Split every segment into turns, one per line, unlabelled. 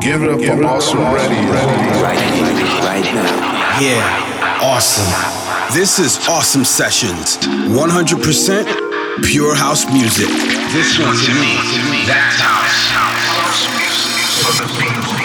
Give it up for Awesome Ready.
Right here, right now.
Yeah, awesome. This is Awesome Sessions. 100% pure house music.
This one to me, that's house. House music for the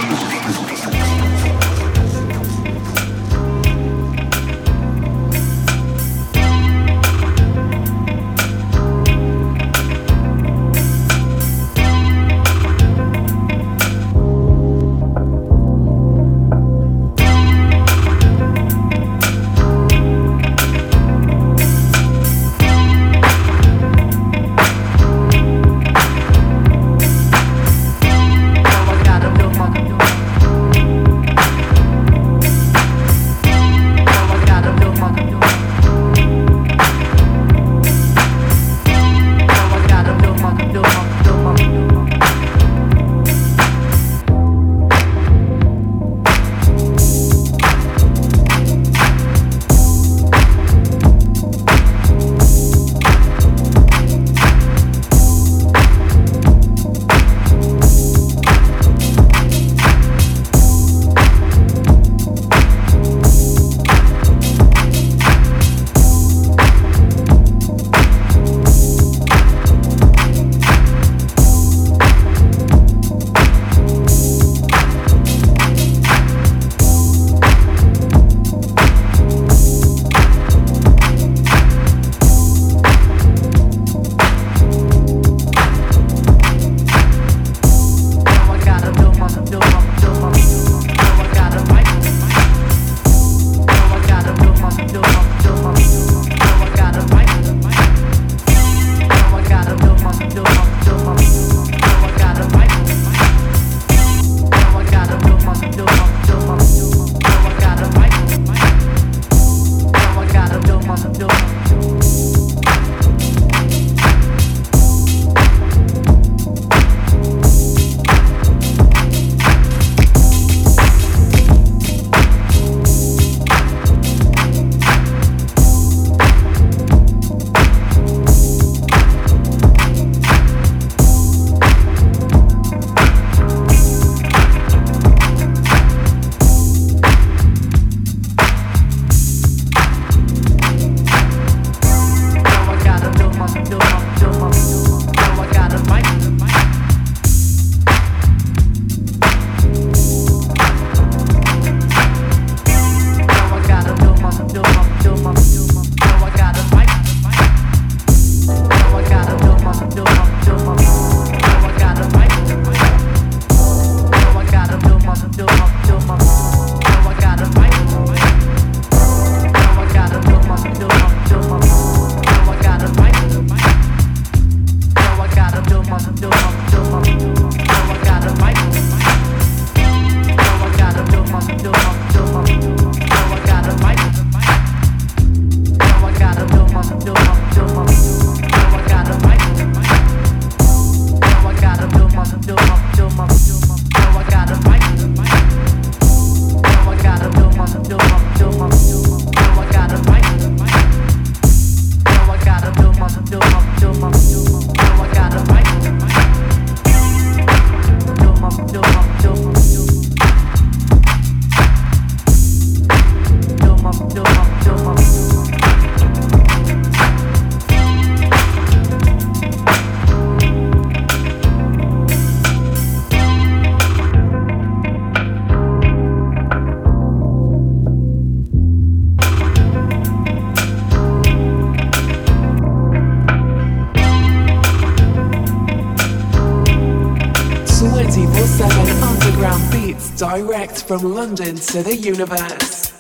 from London to the universe.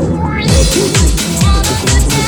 Thank you.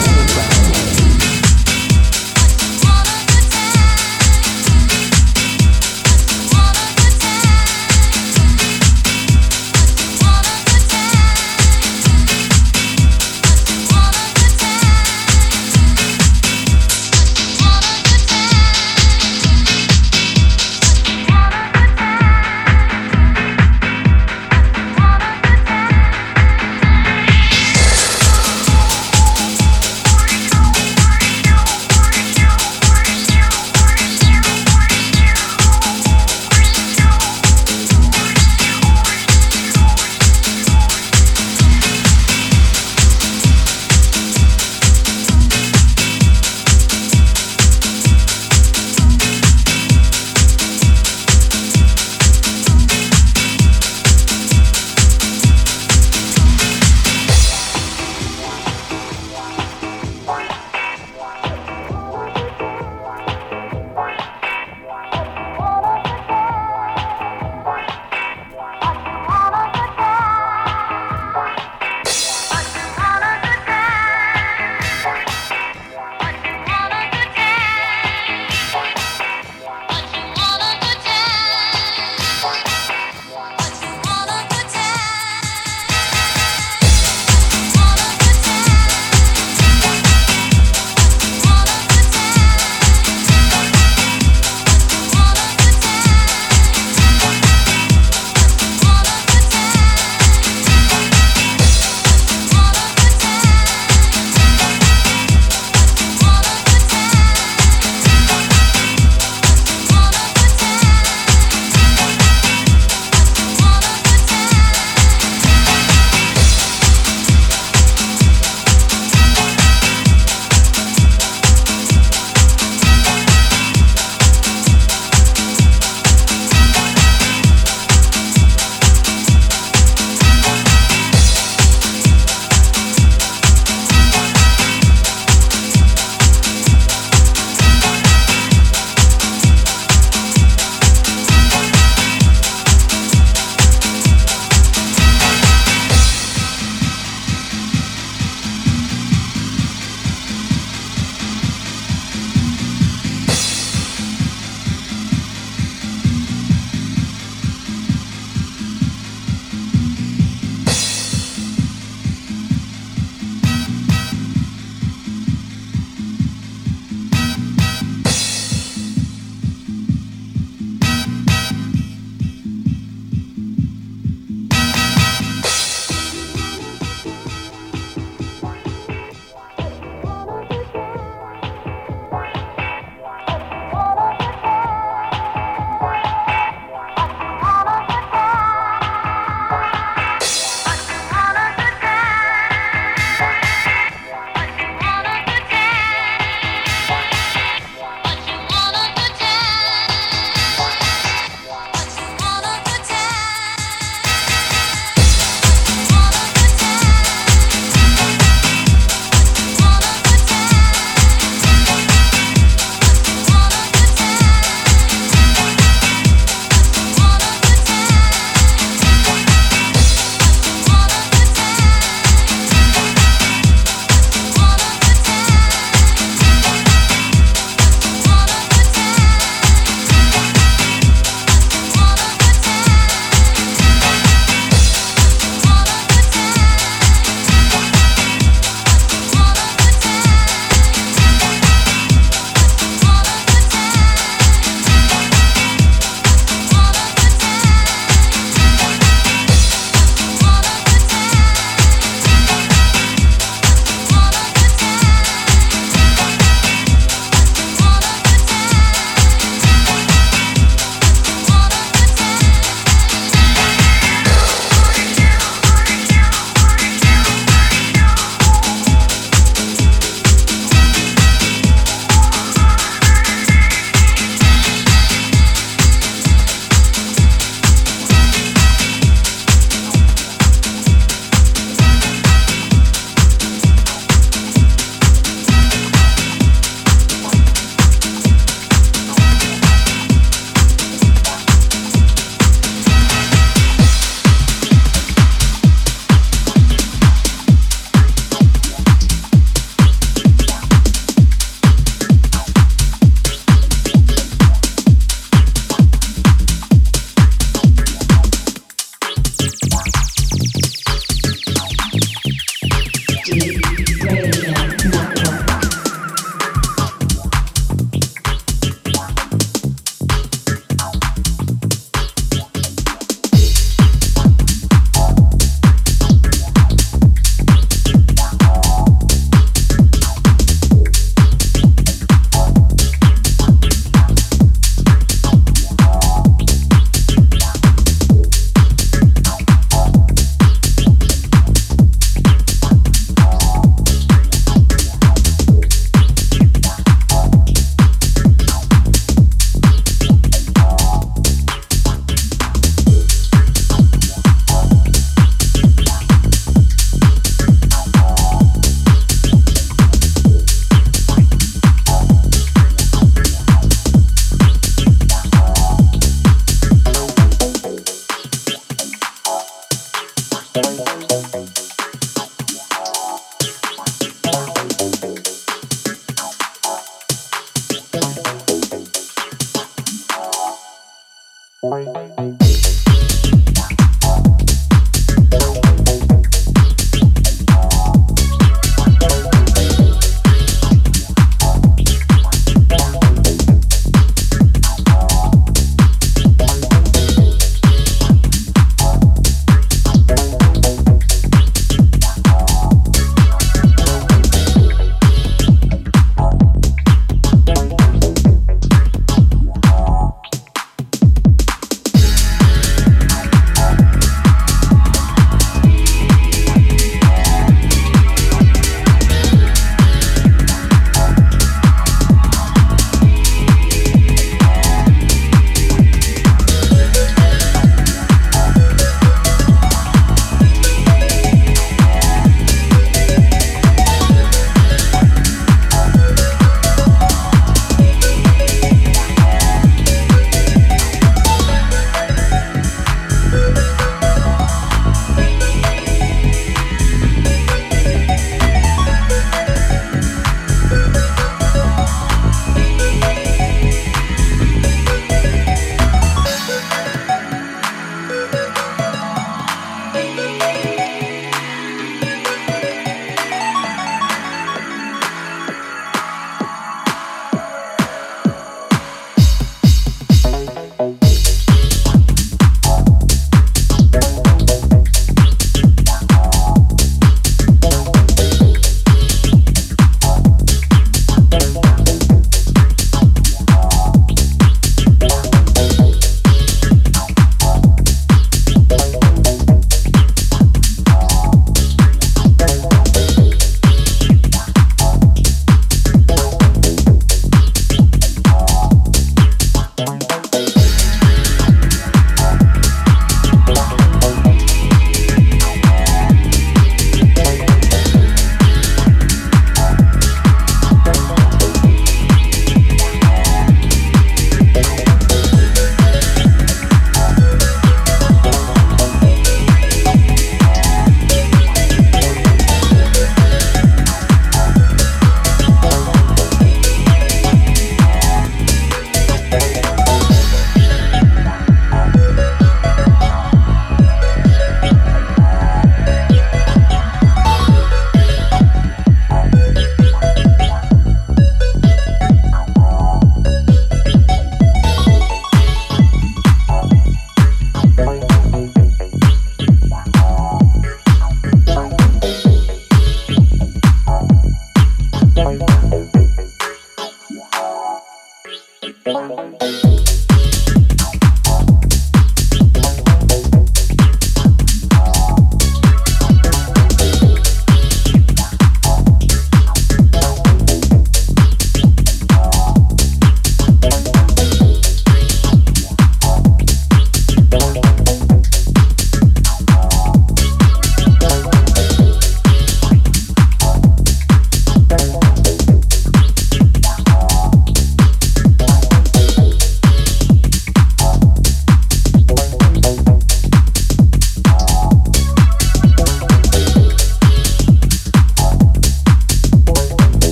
Bye.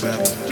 family.